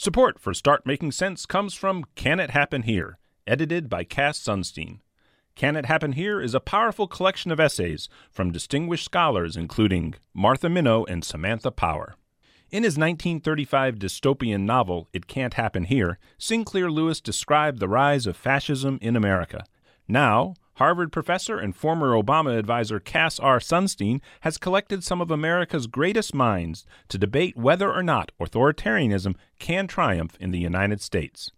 Support for Start Making Sense comes from Can It Happen Here, edited by Cass Sunstein. Can It Happen Here is a powerful collection of essays from distinguished scholars including Martha Minow and Samantha Power. In his 1935 dystopian novel, It Can't Happen Here, Sinclair Lewis described the rise of fascism in America. Now, Harvard professor and former Obama advisor Cass R. Sunstein has collected some of America's greatest minds to debate whether or not authoritarianism can triumph in the United States.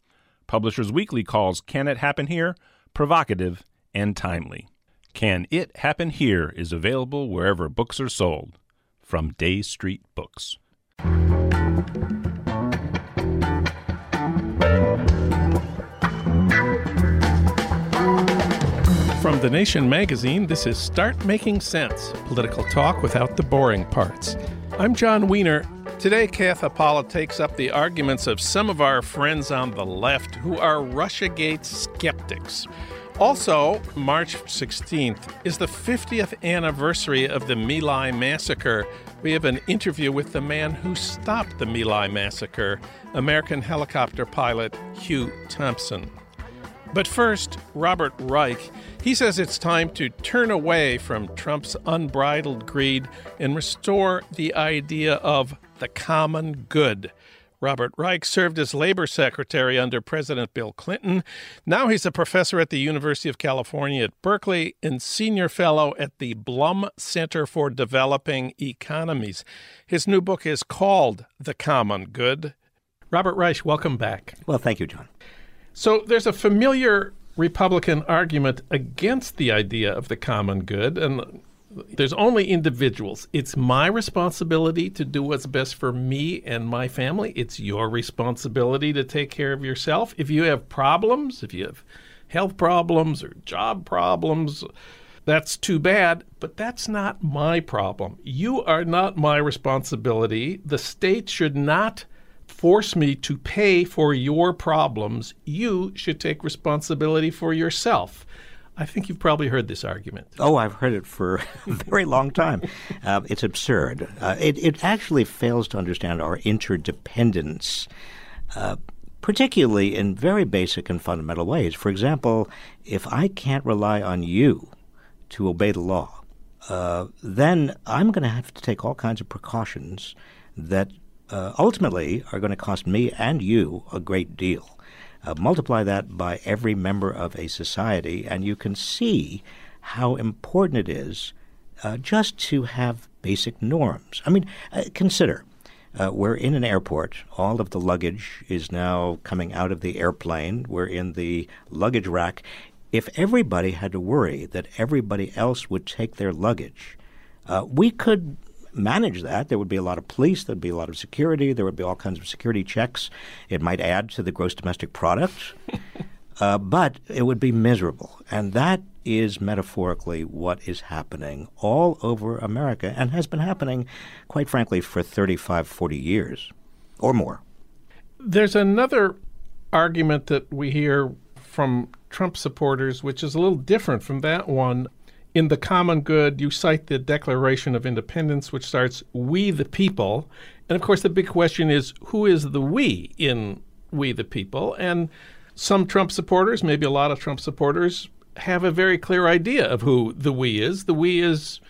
Publishers Weekly calls Can It Happen Here provocative and timely. Can It Happen Here is available wherever books are sold. From Day Street Books. From The Nation magazine, this is Start Making Sense political talk without the boring parts. I'm John Wiener. Today, Katha Pollitt takes up the arguments of some of our friends on the left who are Russiagate skeptics. Also, March 16th is the 50th anniversary of the My Lai massacre. We have an interview with the man who stopped the My Lai massacre, American helicopter pilot Hugh Thompson. But first, Robert Reich. He says it's time to turn away from Trump's unbridled greed and restore the idea of the common good. Robert Reich served as labor secretary under President Bill Clinton. Now he's a professor at the University of California at Berkeley and senior fellow at the Blum Center for Developing Economies. His new book is called The Common Good. Robert Reich, welcome back. Well, thank you, John. So there's a familiar Republican argument against the idea of the common good, and there's only individuals. It's my responsibility to do what's best for me and my family. It's your responsibility to take care of yourself. If you have problems, if you have health problems or job problems, that's too bad, but that's not my problem. You are not my responsibility. The state should not force me to pay for your problems. You should take responsibility for yourself. I think you've probably heard this argument. Oh, I've heard it for a very long time. Uh, it's absurd. Uh, it, it actually fails to understand our interdependence, uh, particularly in very basic and fundamental ways. For example, if I can't rely on you to obey the law, uh, then I'm going to have to take all kinds of precautions that uh, ultimately are going to cost me and you a great deal. Uh, multiply that by every member of a society, and you can see how important it is uh, just to have basic norms. I mean, uh, consider uh, we're in an airport. All of the luggage is now coming out of the airplane. We're in the luggage rack. If everybody had to worry that everybody else would take their luggage, uh, we could manage that. There would be a lot of police, there'd be a lot of security, there would be all kinds of security checks. It might add to the gross domestic product, uh, but it would be miserable. And that is metaphorically what is happening all over America and has been happening, quite frankly, for 35, 40 years or more. There's another argument that we hear from Trump supporters, which is a little different from that one in the common good, you cite the Declaration of Independence, which starts, We the people. And of course, the big question is, who is the we in We the people? And some Trump supporters, maybe a lot of Trump supporters, have a very clear idea of who the we is. The we is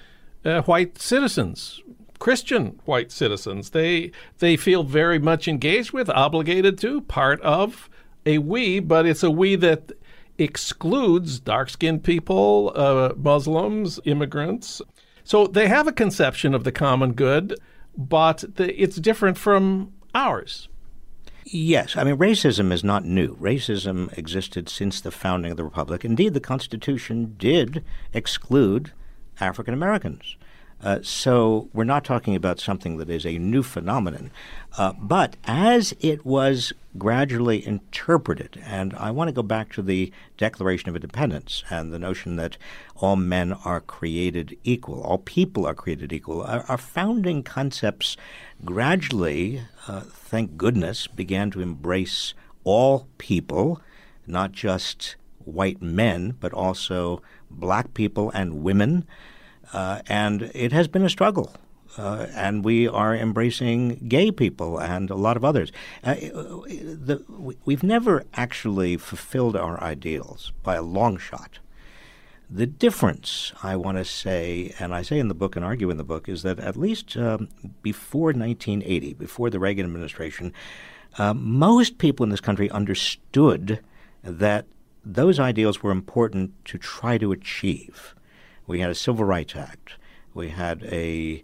uh, white citizens, Christian white citizens. They they feel very much engaged with, obligated to, part of a we, but it's a we that excludes dark-skinned people, uh, Muslims, immigrants. So they have a conception of the common good, but the, it's different from ours. Yes, I mean, racism is not new. Racism existed since the founding of the Republic. Indeed, the Constitution did exclude African Americans. Uh, so we're not talking about something that is a new phenomenon. Uh, but as it was gradually interpreted, and I want to go back to the Declaration of Independence and the notion that all men are created equal, all people are created equal, our, our founding concepts gradually, uh, thank goodness, began to embrace all people, not just white men, but also black people and women. Uh, and it has been a struggle. Uh, and we are embracing gay people and a lot of others. Uh, the, we've never actually fulfilled our ideals by a long shot. The difference, I want to say, and I say in the book and argue in the book, is that at least um, before 1980, before the Reagan administration, uh, most people in this country understood that those ideals were important to try to achieve. We had a Civil Rights Act. We had a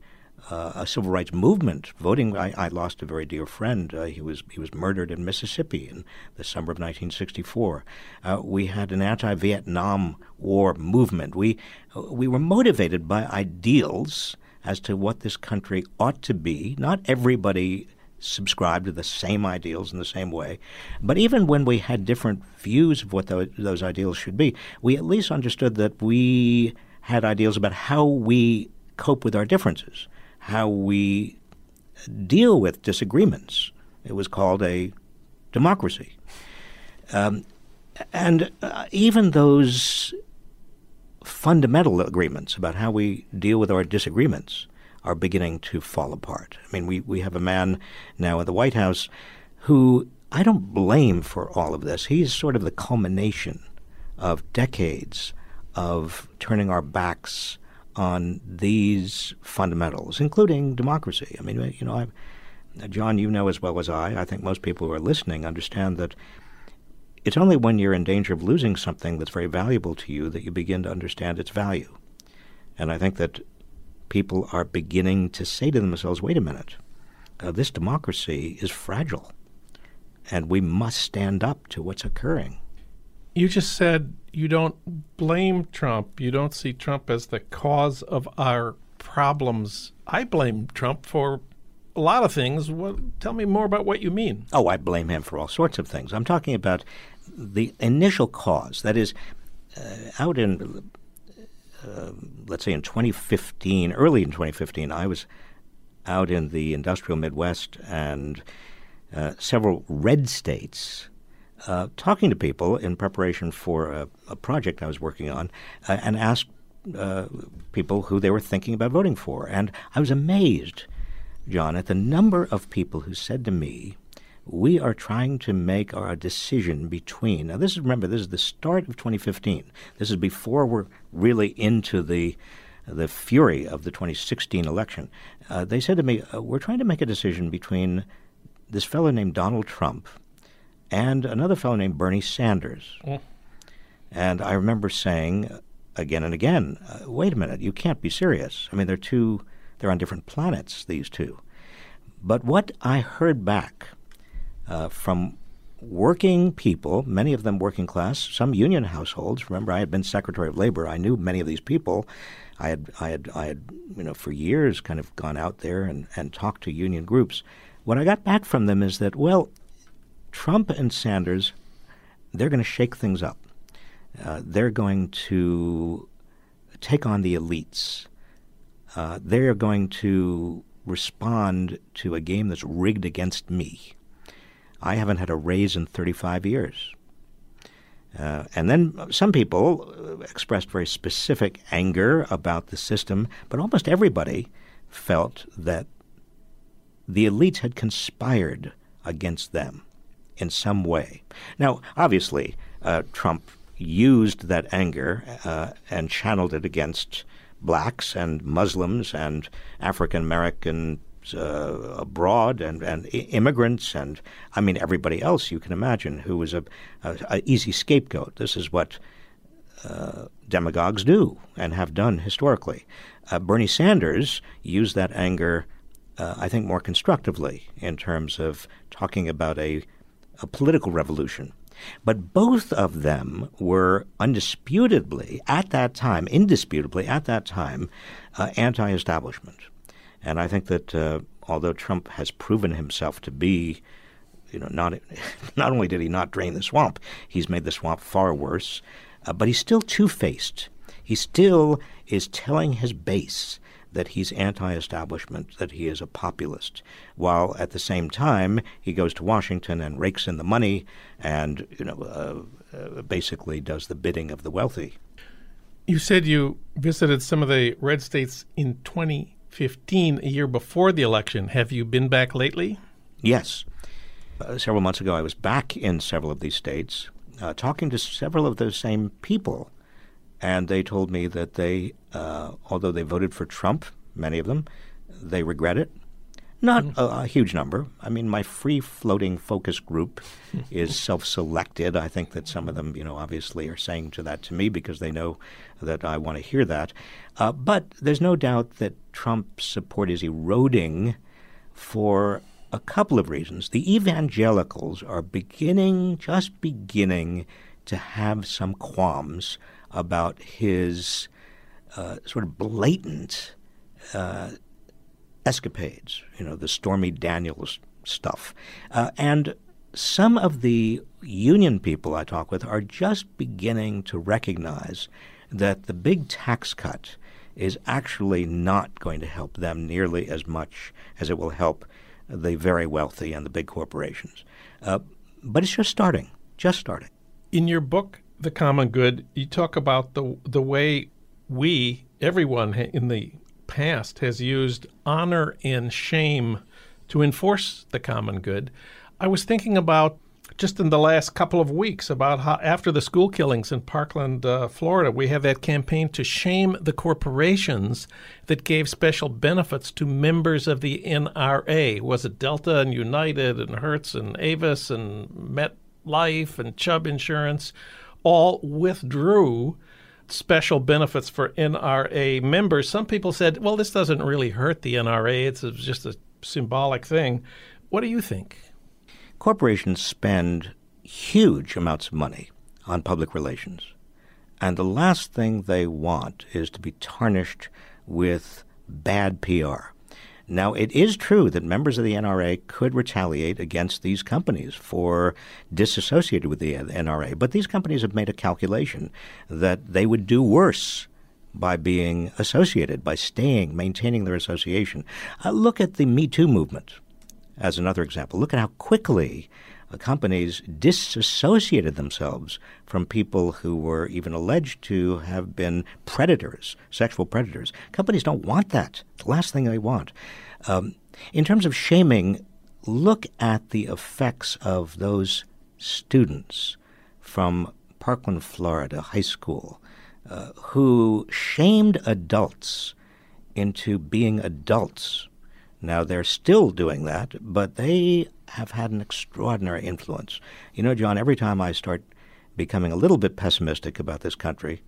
uh, a civil rights movement. Voting, I, I lost a very dear friend. Uh, he was he was murdered in Mississippi in the summer of 1964. Uh, we had an anti-Vietnam War movement. We we were motivated by ideals as to what this country ought to be. Not everybody subscribed to the same ideals in the same way. But even when we had different views of what those, those ideals should be, we at least understood that we had ideals about how we cope with our differences, how we deal with disagreements. It was called a democracy. Um, and uh, even those fundamental agreements about how we deal with our disagreements are beginning to fall apart. I mean, we, we have a man now in the White House who I don't blame for all of this. He's sort of the culmination of decades of turning our backs on these fundamentals, including democracy. I mean, you know, I've, John, you know as well as I, I think most people who are listening understand that it's only when you're in danger of losing something that's very valuable to you that you begin to understand its value. And I think that people are beginning to say to themselves, wait a minute, uh, this democracy is fragile, and we must stand up to what's occurring. You just said you don't blame Trump. You don't see Trump as the cause of our problems. I blame Trump for a lot of things. Well, tell me more about what you mean. Oh, I blame him for all sorts of things. I'm talking about the initial cause. That is, uh, out in, uh, let's say in 2015, early in 2015, I was out in the industrial Midwest and uh, several red states uh, talking to people in preparation for a, a project I was working on uh, and asked uh, people who they were thinking about voting for. And I was amazed, John, at the number of people who said to me, we are trying to make our decision between. Now, this is remember, this is the start of 2015. This is before we're really into the the fury of the 2016 election. Uh, they said to me, uh, "We're trying to make a decision between this fellow named Donald Trump and another fellow named Bernie Sanders. Mm. And I remember saying again and again, uh, "Wait a minute, you can't be serious. I mean, they're two, they're on different planets, these two. But what I heard back uh, from working people, many of them working class, some union households. Remember, I had been Secretary of Labor. I knew many of these people. I had, I had, I had, you know, for years, kind of gone out there and, and talked to union groups. What I got back from them is that, well, Trump and Sanders, they're going to shake things up. Uh, they're going to take on the elites. Uh, they're going to respond to a game that's rigged against me. I haven't had a raise in 35 years. Uh, and then some people expressed very specific anger about the system, but almost everybody felt that the elites had conspired against them in some way. Now, obviously, uh, Trump used that anger uh, and channeled it against blacks and Muslims and African American uh, abroad and, and immigrants and I mean everybody else you can imagine who was a easy scapegoat. This is what uh, demagogues do and have done historically. Uh, Bernie Sanders used that anger, uh, I think, more constructively in terms of talking about a, a political revolution. But both of them were undisputably, at that time, indisputably at that time, uh, anti establishment. And I think that uh, although Trump has proven himself to be, you know, not not only did he not drain the swamp, he's made the swamp far worse. Uh, but he's still two-faced. He still is telling his base that he's anti-establishment, that he is a populist, while at the same time he goes to Washington and rakes in the money and you know uh, uh, basically does the bidding of the wealthy. You said you visited some of the red states in 2015, a year before the election. Have you been back lately? Yes. Uh, several months ago, I was back in several of these states, uh, talking to several of those same people. And they told me that they, uh, although they voted for Trump, many of them, they regret it. Not mm-hmm. a, a, huge number. I mean, my free floating focus group is self selected. I think that some of them, you know, obviously are saying to that to me because they know that I want to hear that. Uh, but there's no doubt that Trump's support is eroding for a couple of reasons. The evangelicals are beginning, just beginning, to have some qualms about his uh, sort of blatant uh, escapades, you know, the Stormy Daniels stuff. Uh, and some of the union people I talk with are just beginning to recognize that the big tax cut is actually not going to help them nearly as much as it will help the very wealthy and the big corporations. Uh, but it's just starting, just starting. In your book, The Common Good, you talk about the the way we, everyone in the past has used honor and shame to enforce the common good. I was thinking about just in the last couple of weeks about how after the school killings in Parkland, uh, Florida, we have that campaign to shame the corporations that gave special benefits to members of the NRA. Was it Delta and United and Hertz and Avis and MetLife and Chubb Insurance? All withdrew special benefits for NRA members. Some people said, well, this doesn't really hurt the NRA, it's just a symbolic thing. What do you think? Corporations spend huge amounts of money on public relations. And the last thing they want is to be tarnished with bad PR. Now, it is true that members of the NRA could retaliate against these companies for disassociated with the NRA, but these companies have made a calculation that they would do worse by being associated, by staying, maintaining their association. Uh, look at the Me Too movement as another example. Look at how quickly companies disassociated themselves from people who were even alleged to have been predators, sexual predators. Companies don't want that. The last thing they want. Um, in terms of shaming, look at the effects of those students from Parkland, Florida high school uh, who shamed adults into being adults. Now, they're still doing that, but they have had an extraordinary influence. You know, John, every time I start becoming a little bit pessimistic about this country,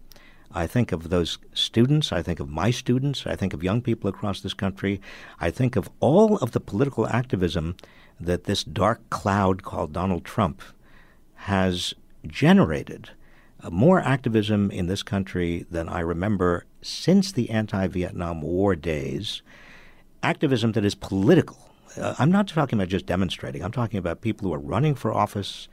I think of those students. I think of my students. I think of young people across this country. I think of all of the political activism that this dark cloud called Donald Trump has generated. Uh, more activism in this country than I remember since the anti Vietnam War days. Activism that is political. Uh, I'm not talking about just demonstrating, I'm talking about people who are running for office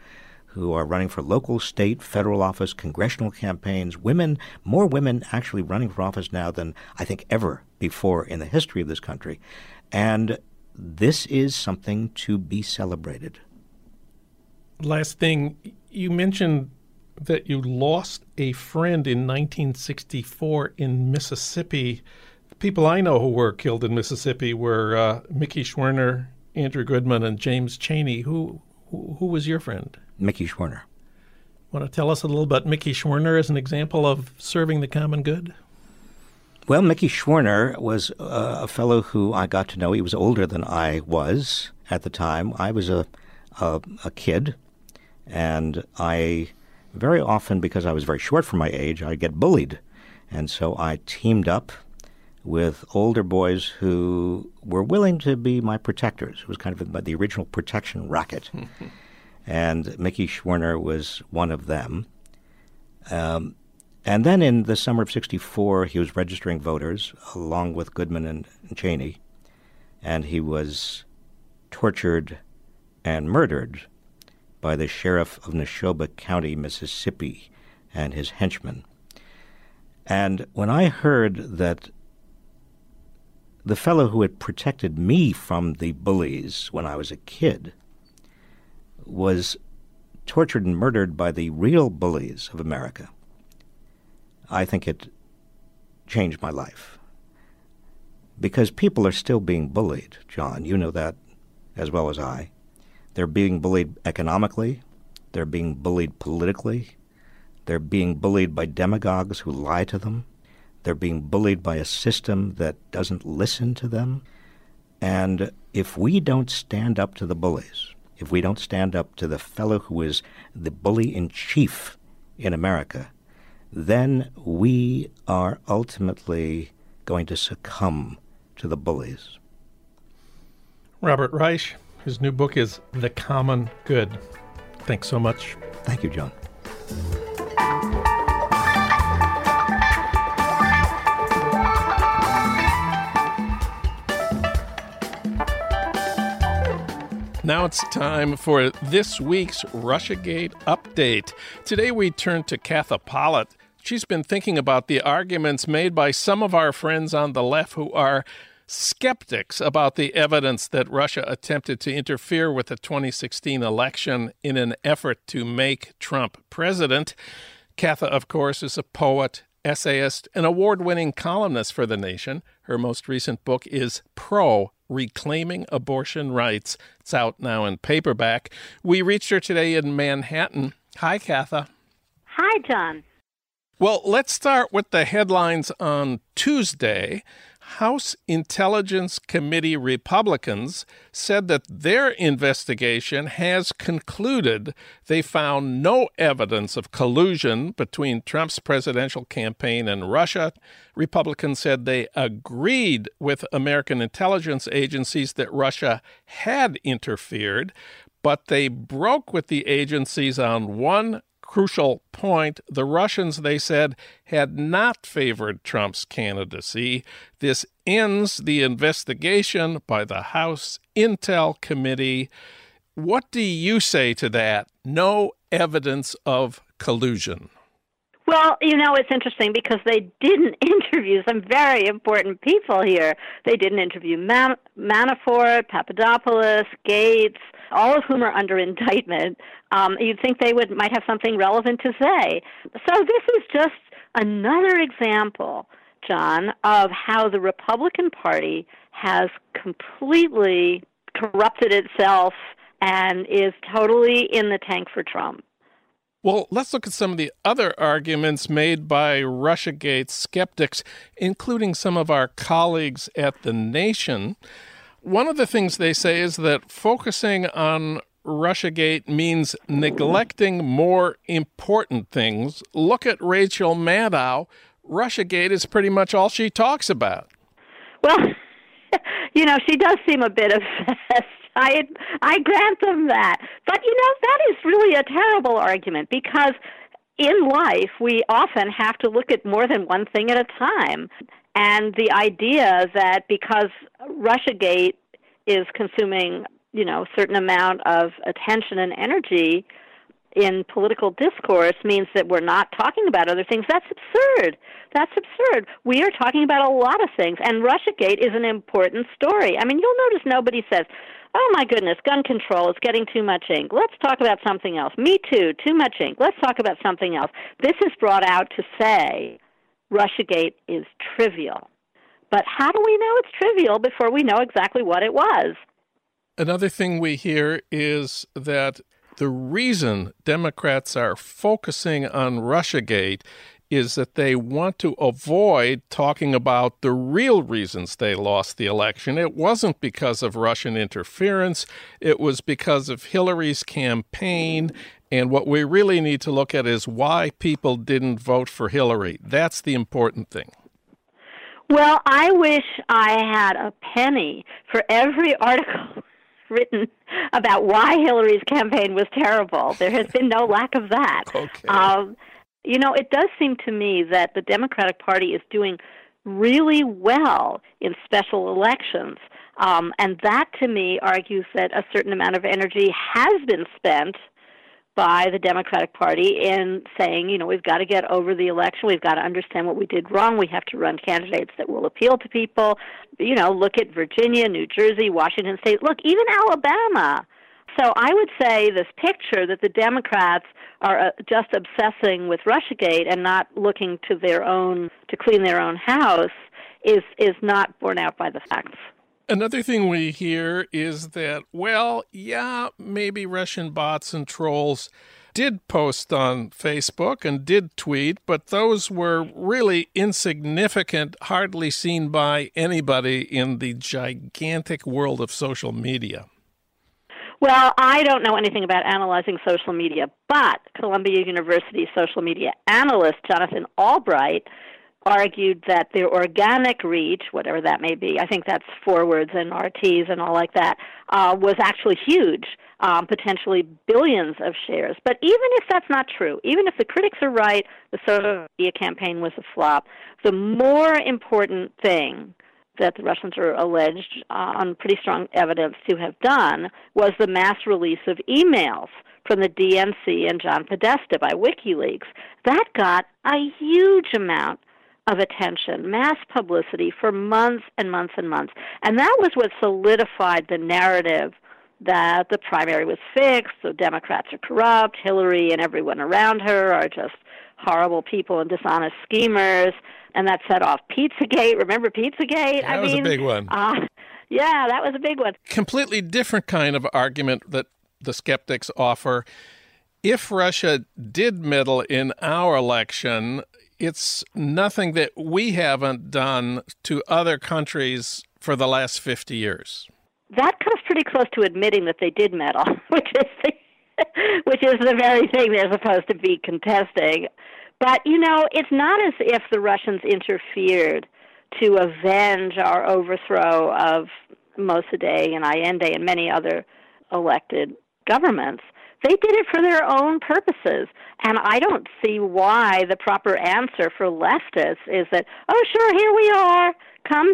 who are running for local, state, federal office, congressional campaigns. Women, more women actually running for office now than I think ever before in the history of this country. And this is something to be celebrated. Last thing, you mentioned that you lost a friend in 1964 in Mississippi. People I know who were killed in Mississippi were uh, Mickey Schwerner, Andrew Goodman, and James Chaney. Who, who, who was your friend? Mickey Schwerner. Want to tell us a little about Mickey Schwerner as an example of serving the common good? Well, Mickey Schwerner was uh, a fellow who I got to know. He was older than I was at the time. I was a, a, a kid, and I very often, because I was very short for my age, I get bullied. And so I teamed up with older boys who were willing to be my protectors. It was kind of the original protection racket. and Mickey Schwerner was one of them. Um, and then in the summer of 64, he was registering voters along with Goodman and, and Chaney. And he was tortured and murdered by the sheriff of Neshoba County, Mississippi, and his henchmen. And when I heard that the fellow who had protected me from the bullies when I was a kid was tortured and murdered by the real bullies of America, I think it changed my life. Because people are still being bullied, John. You know that as well as I. They're being bullied economically, they're being bullied politically, they're being bullied by demagogues who lie to them, they're being bullied by a system that doesn't listen to them. And if we don't stand up to the bullies, if we don't stand up to the fellow who is the bully in chief in America, then we are ultimately going to succumb to the bullies. Robert Reich, his new book is The Common Good. Thanks so much. Thank you, John. Now it's time for this week's Russiagate update. Today we turn to Katha Pollitt. She's been thinking about the arguments made by some of our friends on the left who are skeptics about the evidence that Russia attempted to interfere with the 2016 election in an effort to make Trump president. Katha, of course, is a poet, essayist, and award winning columnist for The Nation. Her most recent book is Pro Reclaiming Abortion Rights. It's out now in paperback. We reached her today in Manhattan. Hi, Katha. Hi, John. Well, let's start with the headlines on Tuesday. House Intelligence Committee Republicans said that their investigation has concluded they found no evidence of collusion between Trump's presidential campaign and Russia. Republicans said they agreed with American intelligence agencies that Russia had interfered, but they broke with the agencies on one crucial point. The Russians, they said, had not favored Trump's candidacy. This ends the investigation by the House Intel Committee. What do you say to that? No evidence of collusion. Well, you know, it's interesting because they didn't interview some very important people here. They didn't interview Man- Manafort, Papadopoulos, Gates, all of whom are under indictment. Um, you'd think they would might have something relevant to say. So this is just another example, John, of how the Republican Party has completely corrupted itself and is totally in the tank for Trump. Well, let's look at some of the other arguments made by Russiagate skeptics, including some of our colleagues at The Nation. One of the things they say is that focusing on Russiagate means neglecting more important things. Look at Rachel Maddow. Russiagate is pretty much all she talks about. Well, you know, she does seem a bit obsessed. I I grant them that. But you know, that is really a terrible argument because in life we often have to look at more than one thing at a time. And the idea that because Russiagate is consuming, you know, a certain amount of attention and energy in political discourse means that we're not talking about other things. That's absurd. That's absurd. We are talking about a lot of things, and Russiagate is an important story. I mean, you'll notice nobody says, oh my goodness, gun control is getting too much ink. Let's talk about something else. Me too, too much ink. Let's talk about something else. This is brought out to say Russiagate is trivial. But how do we know it's trivial before we know exactly what it was? Another thing we hear is that the reason Democrats are focusing on Russiagate is that they want to avoid talking about the real reasons they lost the election. It wasn't because of Russian interference, it was because of Hillary's campaign. And what we really need to look at is why people didn't vote for Hillary. That's the important thing. Well, I wish I had a penny for every article written about why Hillary's campaign was terrible. There has been no lack of that. Okay. Um, you know, it does seem to me that the Democratic Party is doing really well in special elections. Um, and that to me argues that a certain amount of energy has been spent by the Democratic Party in saying, you know, we've got to get over the election. We've got to understand what we did wrong. We have to run candidates that will appeal to people. You know, look at Virginia, New Jersey, Washington State. Look, even Alabama. So I would say this picture that the Democrats are uh, just obsessing with RussiaGate and not looking to their own to clean their own house is is not borne out by the facts. Another thing we hear is that, well, yeah, maybe Russian bots and trolls did post on Facebook and did tweet, but those were really insignificant, hardly seen by anybody in the gigantic world of social media. Well, I don't know anything about analyzing social media, but Columbia University social media analyst Jonathan Albright argued that their organic reach, whatever that may be, I think that's forwards and RTs and all like that, uh, was actually huge, um, potentially billions of shares. But even if that's not true, even if the critics are right, the social media campaign was a flop, the more important thing that the Russians are alleged uh, on pretty strong evidence to have done was the mass release of emails from the DNC and John Podesta by WikiLeaks. That got a huge amount of attention, mass publicity for months and months and months. And that was what solidified the narrative that the primary was fixed, the Democrats are corrupt, Hillary and everyone around her are just horrible people and dishonest schemers, and that set off Pizzagate. Remember Pizzagate? That I was mean, a big one. Uh, yeah, that was a big one. Completely different kind of argument that the skeptics offer. If Russia did meddle in our election, it's nothing that we haven't done to other countries for the last 50 years. That comes pretty close to admitting that they did meddle, which is the, which is the very thing they're supposed to be contesting. But you know, it's not as if the Russians interfered to avenge our overthrow of Mossadegh and Allende and many other elected governments. They did it for their own purposes. And I don't see why the proper answer for leftists is that, oh, sure, here we are. Come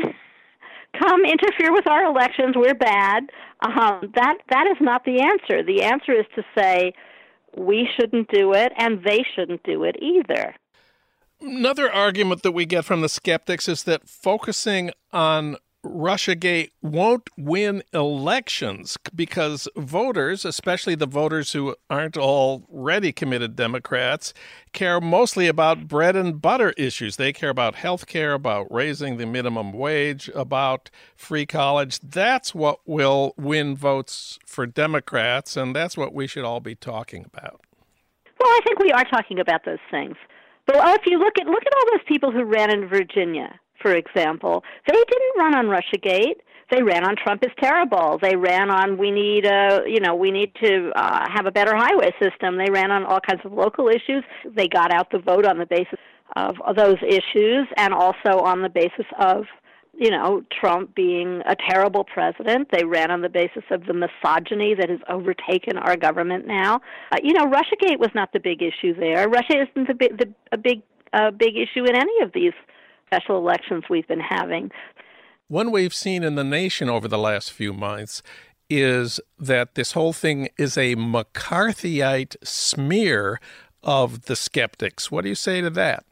come interfere with our elections. We're bad. Um, that that is not the answer. The answer is to say we shouldn't do it, and they shouldn't do it either. Another argument that we get from the skeptics is that focusing on Russiagate won't win elections because voters, especially the voters who aren't already committed Democrats, care mostly about bread and butter issues. They care about health care, about raising the minimum wage, about free college. That's what will win votes for Democrats, and that's what we should all be talking about. Well, I think we are talking about those things. But if you look at look at all those people who ran in Virginia, for example, they didn't run on RussiaGate. They ran on Trump is terrible. They ran on we need a you know we need to uh, have a better highway system. They ran on all kinds of local issues. They got out the vote on the basis of, those issues and also on the basis of you know, Trump being a terrible president. They ran on the basis of the misogyny that has overtaken our government now. Uh, you know, RussiaGate was not the big issue there. Russia isn't the, big, the a big uh, big issue in any of these special elections we've been having. One we've seen in the nation over the last few months is that this whole thing is a McCarthyite smear of the skeptics. What do you say to that?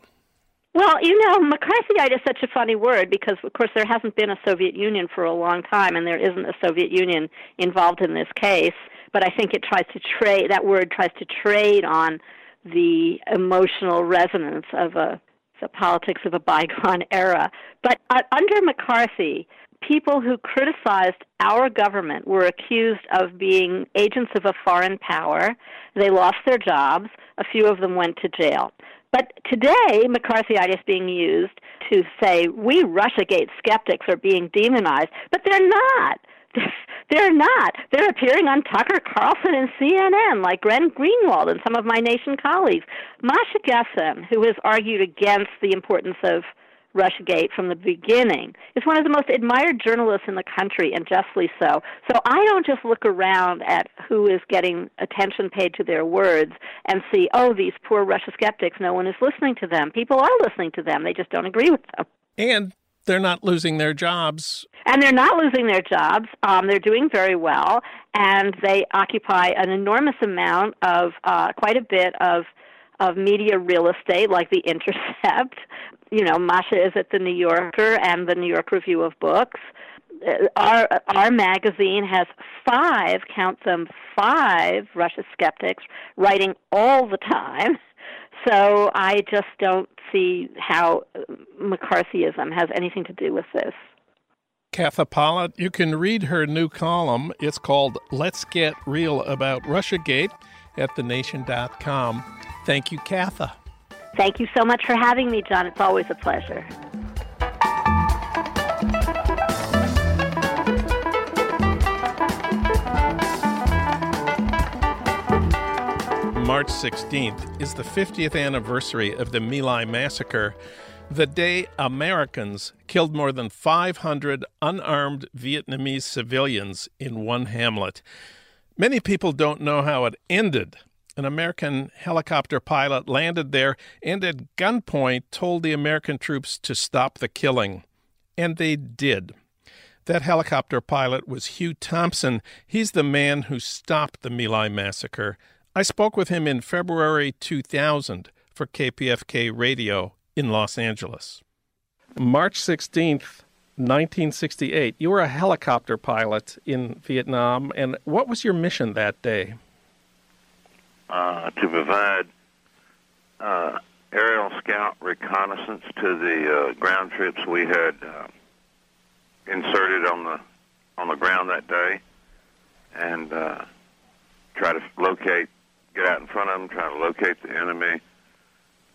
Well, you know, McCarthyite is such a funny word because, of course, there hasn't been a Soviet Union for a long time, and there isn't a Soviet Union involved in this case. But I think it tries to trade that word tries to trade on the emotional resonance of a the politics of a bygone era. But uh, under McCarthy, people who criticized our government were accused of being agents of a foreign power. They lost their jobs. A few of them went to jail. But today, McCarthyitis is being used to say we Russiagate skeptics are being demonized, but they're not. They're not. They're appearing on Tucker Carlson and CNN, like Glenn Greenwald and some of my nation colleagues. Masha Gessen, who has argued against the importance of Russiagate from the beginning, is one of the most admired journalists in the country, and justly so. So I don't just look around at who is getting attention paid to their words and see, oh, these poor Russia skeptics, no one is listening to them. People are listening to them, they just don't agree with them. And they're not losing their jobs. And they're not losing their jobs. Um, they're doing very well, and they occupy an enormous amount of, uh, quite a bit of of media real estate like The Intercept. You know, Masha is at The New Yorker and The New York Review of Books. Uh, our our magazine has five, count them, five Russia skeptics writing all the time. So I just don't see how uh, McCarthyism has anything to do with this. Katha Pollitt, you can read her new column. It's called Let's Get Real About Russiagate at thenation.com. Thank you, Katha. Thank you so much for having me, John. It's always a pleasure. March 16th is the 50th anniversary of the My Lai massacre, the day Americans killed more than 500 unarmed Vietnamese civilians in one hamlet. Many people don't know how it ended, an American helicopter pilot landed there and at gunpoint told the American troops to stop the killing. And they did. That helicopter pilot was Hugh Thompson. He's the man who stopped the My Lai massacre. I spoke with him in February 2000 for KPFK Radio in Los Angeles. March 16th, 1968. You were a helicopter pilot in Vietnam, and what was your mission that day? uh, to provide uh, aerial scout reconnaissance to the uh, ground troops we had uh, inserted on the on the ground that day, and uh, try to locate, get out in front of them, try to locate the enemy,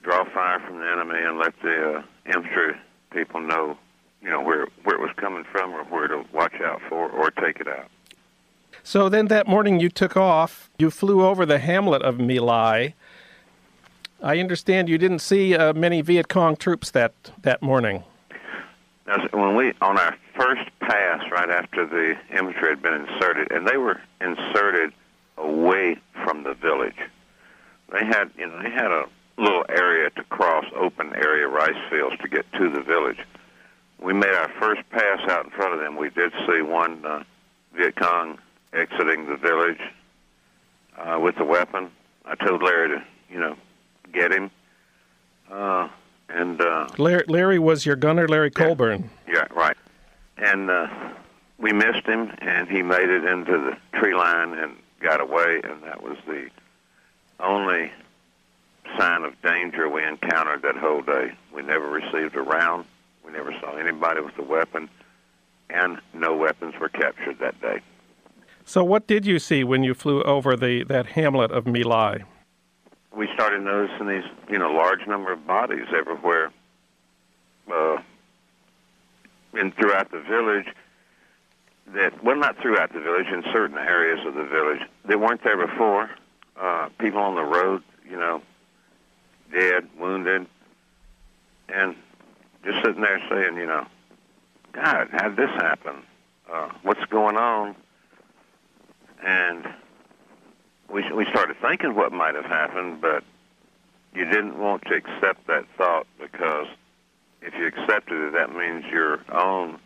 draw fire from the enemy, and let the uh, infantry people know, you know, where where it was coming from or where to watch out for or take it out. So then that morning you took off. You flew over the hamlet of My Lai. I understand you didn't see uh, many Viet Cong troops that, that morning. Now, when we on our first pass, right after the infantry had been inserted, and they were inserted away from the village. They had, you know, they had a little area to cross, open area rice fields to get to the village. We made our first pass out in front of them. We did see one uh, Viet Cong exiting the village uh, with a weapon. I told Larry to, you know, get him. Uh, and uh, Larry, Larry was your gunner, Larry Colburn. Yeah, right. And uh, we missed him, and he made it into the tree line and got away. And that was the only sign of danger we encountered that whole day. We never received a round. We never saw anybody with a weapon, and no weapons were captured that day. So, what did you see when you flew over the that hamlet of My Lai? We started noticing these, you know, large number of bodies everywhere, uh, and throughout the village. That well, not throughout the village, in certain areas of the village they weren't there before. Uh, people on the road, you know, dead, wounded, and just sitting there saying, you know, God, how did this happen? Uh, what's going on? and we we started thinking what might have happened, but you didn't want to accept that thought because if you accepted it, that means your own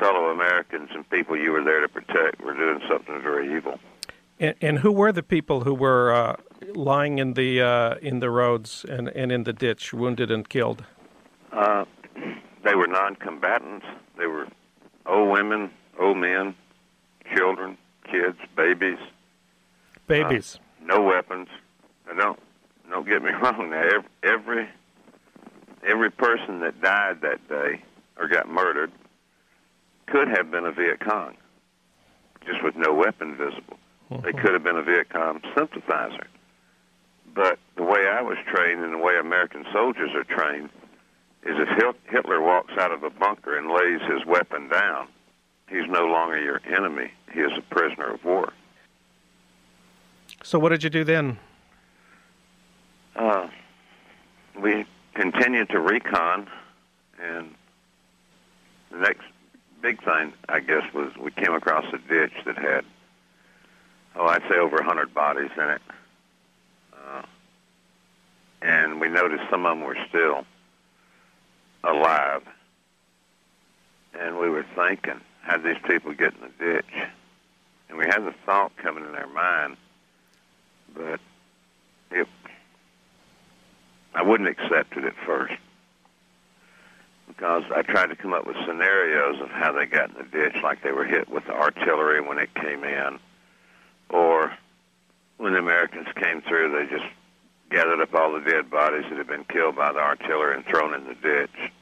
fellow Americans and people you were there to protect were doing something very evil. And, and who were the people who were uh, lying in the uh, in the roads and, and in the ditch, wounded and killed? Uh, they were non-combatants. They were old women, old men, children, kids, babies. Babies. Uh, no weapons. Now don't don't get me wrong. Now every every person that died that day or got murdered could have been a Viet Cong, just with no weapon visible. They could have been a Viet Cong sympathizer. But the way I was trained and the way American soldiers are trained is if Hitler walks out of a bunker and lays his weapon down, he's no longer your enemy. He is a prisoner of war. So, what did you do then? Uh, we continued to recon, and the next big thing, I guess, was we came across a ditch that had, oh, I'd say over a 100 bodies in it. Uh, and we noticed some of them were still alive. And we were thinking, how did these people get in the ditch? And we had the thought coming in our mind, but it, I wouldn't accept it at first because I tried to come up with scenarios of how they got in the ditch, like they were hit with the artillery when it came in, or when the Americans came through, they just gathered up all the dead bodies that had been killed by the artillery and thrown in the ditch.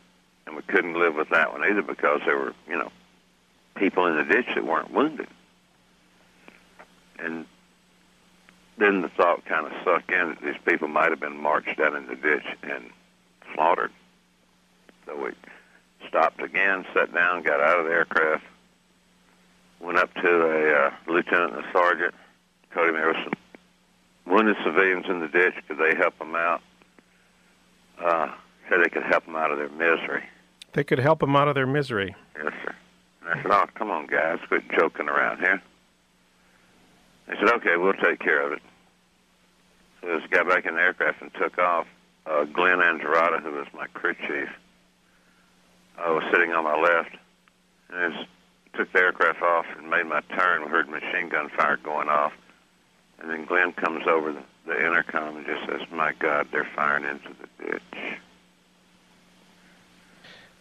And we couldn't live with that one either because there were, you know, people in the ditch that weren't wounded. And then the thought kind of sunk in that these people might have been marched down in the ditch and slaughtered. So we stopped again, sat down, got out of the aircraft, went up to a uh, lieutenant and a sergeant, told him there was some wounded civilians in the ditch. Could they help them out? Uh, said they could help them out of their misery. They could help them out of their misery. Yes, sir. And I said, "Oh, come on, guys, quit joking around here." They said, "Okay, we'll take care of it." So just got back in the aircraft and took off. Uh, Glenn Andreotta, who was my crew chief, I was sitting on my left, and as took the aircraft off and made my turn, we heard machine gun fire going off, and then Glenn comes over the, the intercom and just says, "My God, they're firing into the ditch."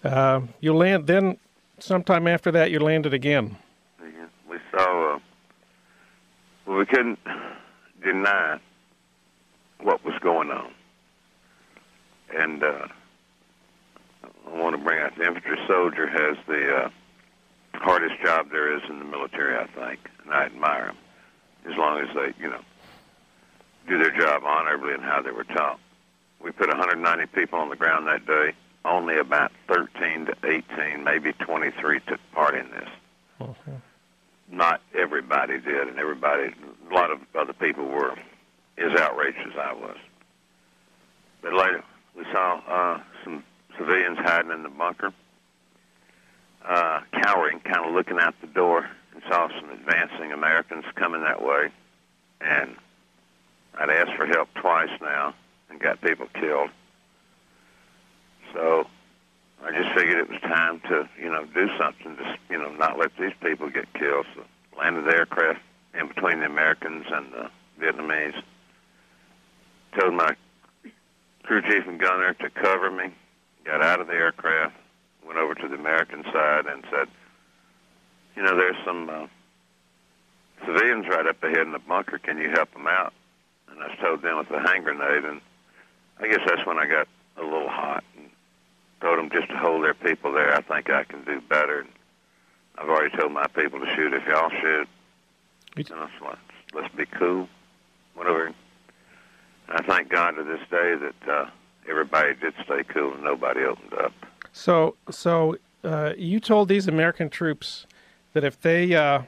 Uh, you land then. Sometime after that, you landed again. We saw. Uh, well, we couldn't deny what was going on, and. Uh, I want to bring out the infantry soldier has the uh, hardest job there is in the military, I think, and I admire them as long as they, you know, do their job honorably and how they were taught. We put 190 people on the ground that day. Only about 13 to 18, maybe 23 took part in this. Uh-huh. Not everybody did, and everybody, a lot of other people were as outraged as I was. But later, we saw uh, civilians hiding in the bunker, uh, cowering, kind of looking out the door, and saw some advancing Americans coming that way. And I'd asked for help twice now and got people killed. So I just figured it was time to, you know, do something to, you know, not let these people get killed. So landed the aircraft in between the Americans and the Vietnamese. Told my crew chief and gunner to cover me got out of the aircraft, went over to the American side, and said, "You know, there's some uh, civilians right up ahead in the bunker. Can you help them out?" And I told them with a hand grenade, and I guess that's when I got a little hot and told them just to hold their people there. I think I can do better. And I've already told my people to shoot if y'all shoot. You know, so let's, let's be cool. Whatever. I thank God to this day that uh, everybody did stay cool and nobody opened up. So, so uh, you told these American troops that if they uh,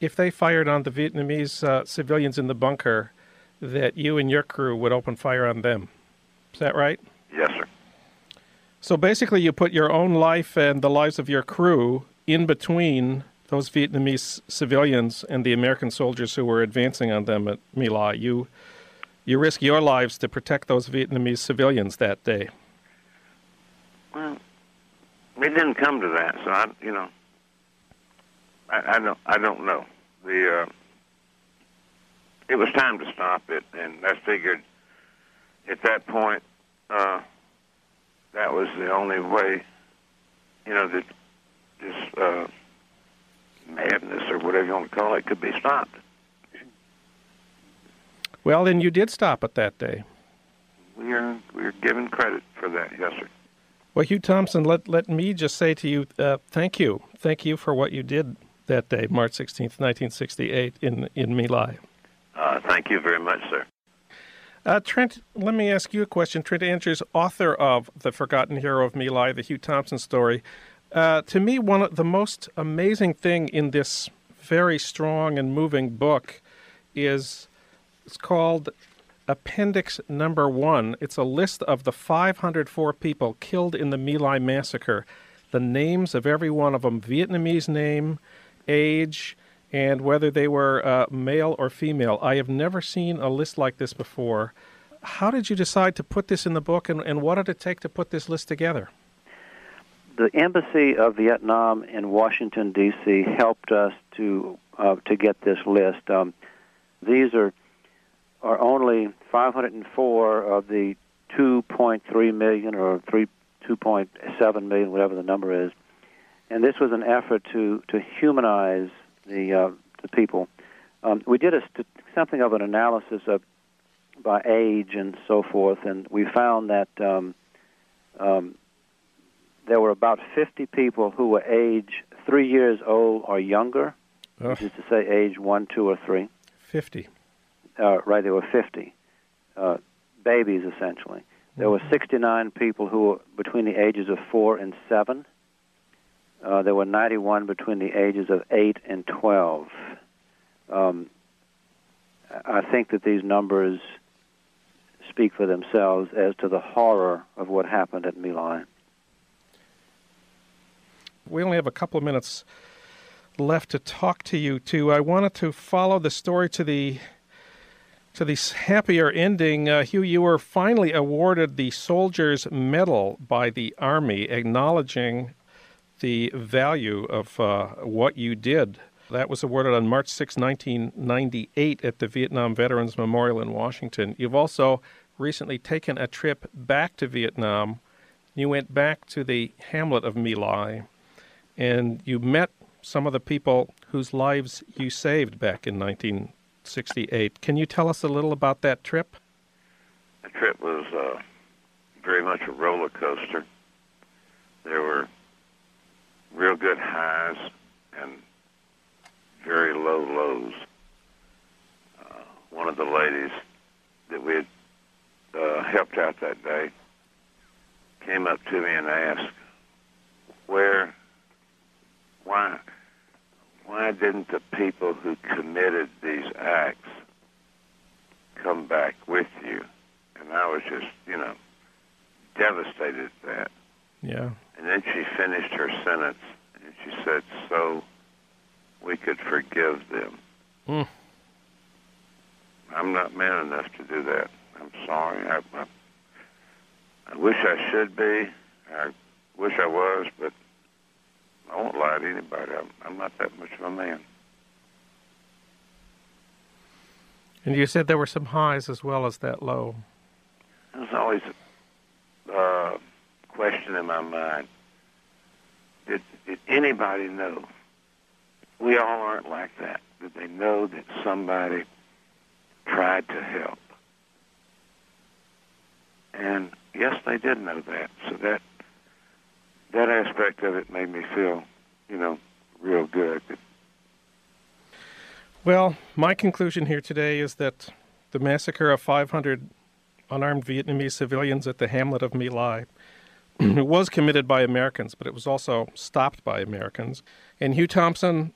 if they fired on the Vietnamese uh, civilians in the bunker, that you and your crew would open fire on them. Is that right? Yes, sir. So basically, you put your own life and the lives of your crew in between those Vietnamese civilians and the American soldiers who were advancing on them at My Lai. You you risk your lives to protect those Vietnamese civilians that day. Well, it didn't come to that, so I, you know, I, I don't, I don't know. The uh, it was time to stop it, and I figured at that point uh, that was the only way, you know, that this uh, madness or whatever you want to call it could be stopped. Well, then you did stop it that day. We are we are given credit for that, yes, sir. Well, Hugh Thompson, let let me just say to you, uh, thank you, thank you for what you did that day, March sixteenth, nineteen sixty-eight, in in My Lai. Uh, thank you very much, sir. Uh, Trent, let me ask you a question. Trent Angers, author of The Forgotten Hero of My Lai, the Hugh Thompson story. Uh, to me, one of the most amazing thing in this very strong and moving book is it's called Appendix Number One. It's a list of the 504 people killed in the My Lai massacre. The names of every one of them, Vietnamese name, age, and whether they were uh, male or female. I have never seen a list like this before. How did you decide to put this in the book, and, and what did it take to put this list together? The Embassy of Vietnam in Washington, D.C. helped us to uh, to get this list. Um, these are are only 504 of the 2.3 million or 3 2.7 million, whatever the number is. And this was an effort to to humanize the uh, the people. Um, we did a st- something of an analysis of by age and so forth, and we found that um, um, there were about 50 people who were age three years old or younger, which is to say age one, two, or three. 50. Uh, right, there were 50 uh, babies essentially. There were 69 people who were between the ages of four and seven. Uh, there were 91 between the ages of 8 and 12. Um, I think that these numbers speak for themselves as to the horror of what happened at My Lai. We only have a couple of minutes left to talk to you two. I wanted to follow the story to the to this happier ending. Uh, Hugh, you were finally awarded the Soldier's Medal by the Army, acknowledging the value of uh, what you did. That was awarded on March 6, 1998, at the Vietnam Veterans Memorial in Washington. You've also recently taken a trip back to Vietnam. You went back to the hamlet of My Lai, and you met some of the people whose lives you saved back in 1968. Can you tell us a little about that trip? The trip was uh, very much a roller coaster. There were real good highs and very low lows. Uh, one of the ladies that we had uh, helped out that day came up to me and asked, "Where, why, why didn't the people who committed these acts come back with you?" And I was just, you know, devastated at that. Yeah. And then she finished her sentence, and she said, "So we could forgive them." Mm. I'm not man enough to do that. I'm sorry. I, I, I wish I should be. I wish I was, but I won't lie to anybody. I'm, I'm not that much of a man. And you said there were some highs as well as that low. There's always a uh, question in my mind. Did, did anybody know? We all aren't like that. Did they know that somebody tried to help? And yes, they did know that. So that that aspect of it made me feel, you know, real good. Well, my conclusion here today is that the massacre of 500 unarmed Vietnamese civilians at the hamlet of My Lai it was committed by Americans, but it was also stopped by Americans. And Hugh Thompson,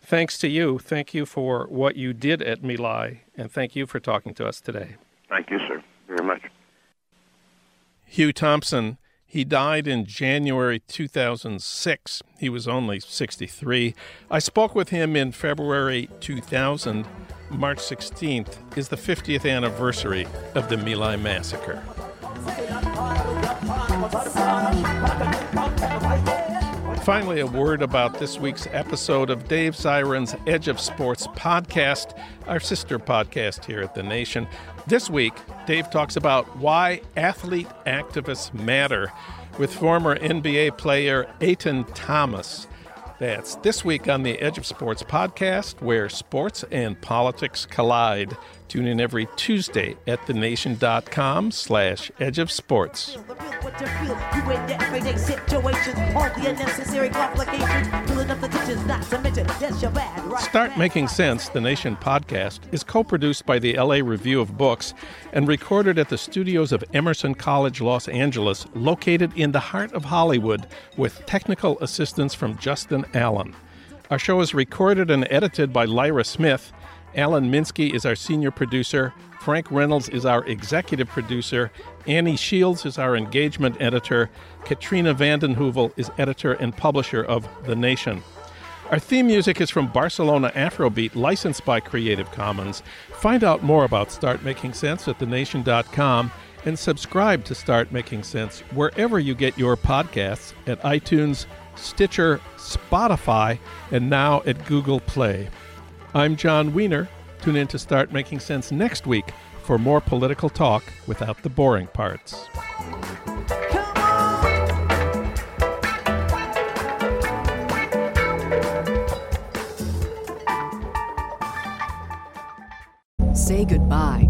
thanks to you, thank you for what you did at My Lai, and thank you for talking to us today. Thank you, sir, very much. Hugh Thompson, he died in January 2006. He was only 63. I spoke with him in February 2000. March 16th is the 50th anniversary of the My Lai massacre. Finally, a word about this week's episode of Dave Zirin's Edge of Sports podcast, our sister podcast here at The Nation. This week, Dave talks about why athlete activists matter with former NBA player Etan Thomas. That's this week on the Edge of Sports podcast, where sports and politics collide. Tune in every Tuesday at thenation.com slash edge of sports. Start Making Sense, the Nation podcast, is co produced by the LA Review of Books and recorded at the studios of Emerson College Los Angeles, located in the heart of Hollywood, with technical assistance from Justin Allen. Our show is recorded and edited by Lyra Smith. Alan Minsky is our senior producer. Frank Reynolds is our executive producer. Annie Shields is our engagement editor. Katrina vanden Heuvel is editor and publisher of The Nation. Our theme music is from Barcelona Afrobeat, licensed by Creative Commons. Find out more about Start Making Sense at thenation.com and subscribe to Start Making Sense wherever you get your podcasts at iTunes, Stitcher, Spotify, and now at Google Play. I'm Jon Wiener. Tune in to Start Making Sense next week for more political talk without the boring parts. Say goodbye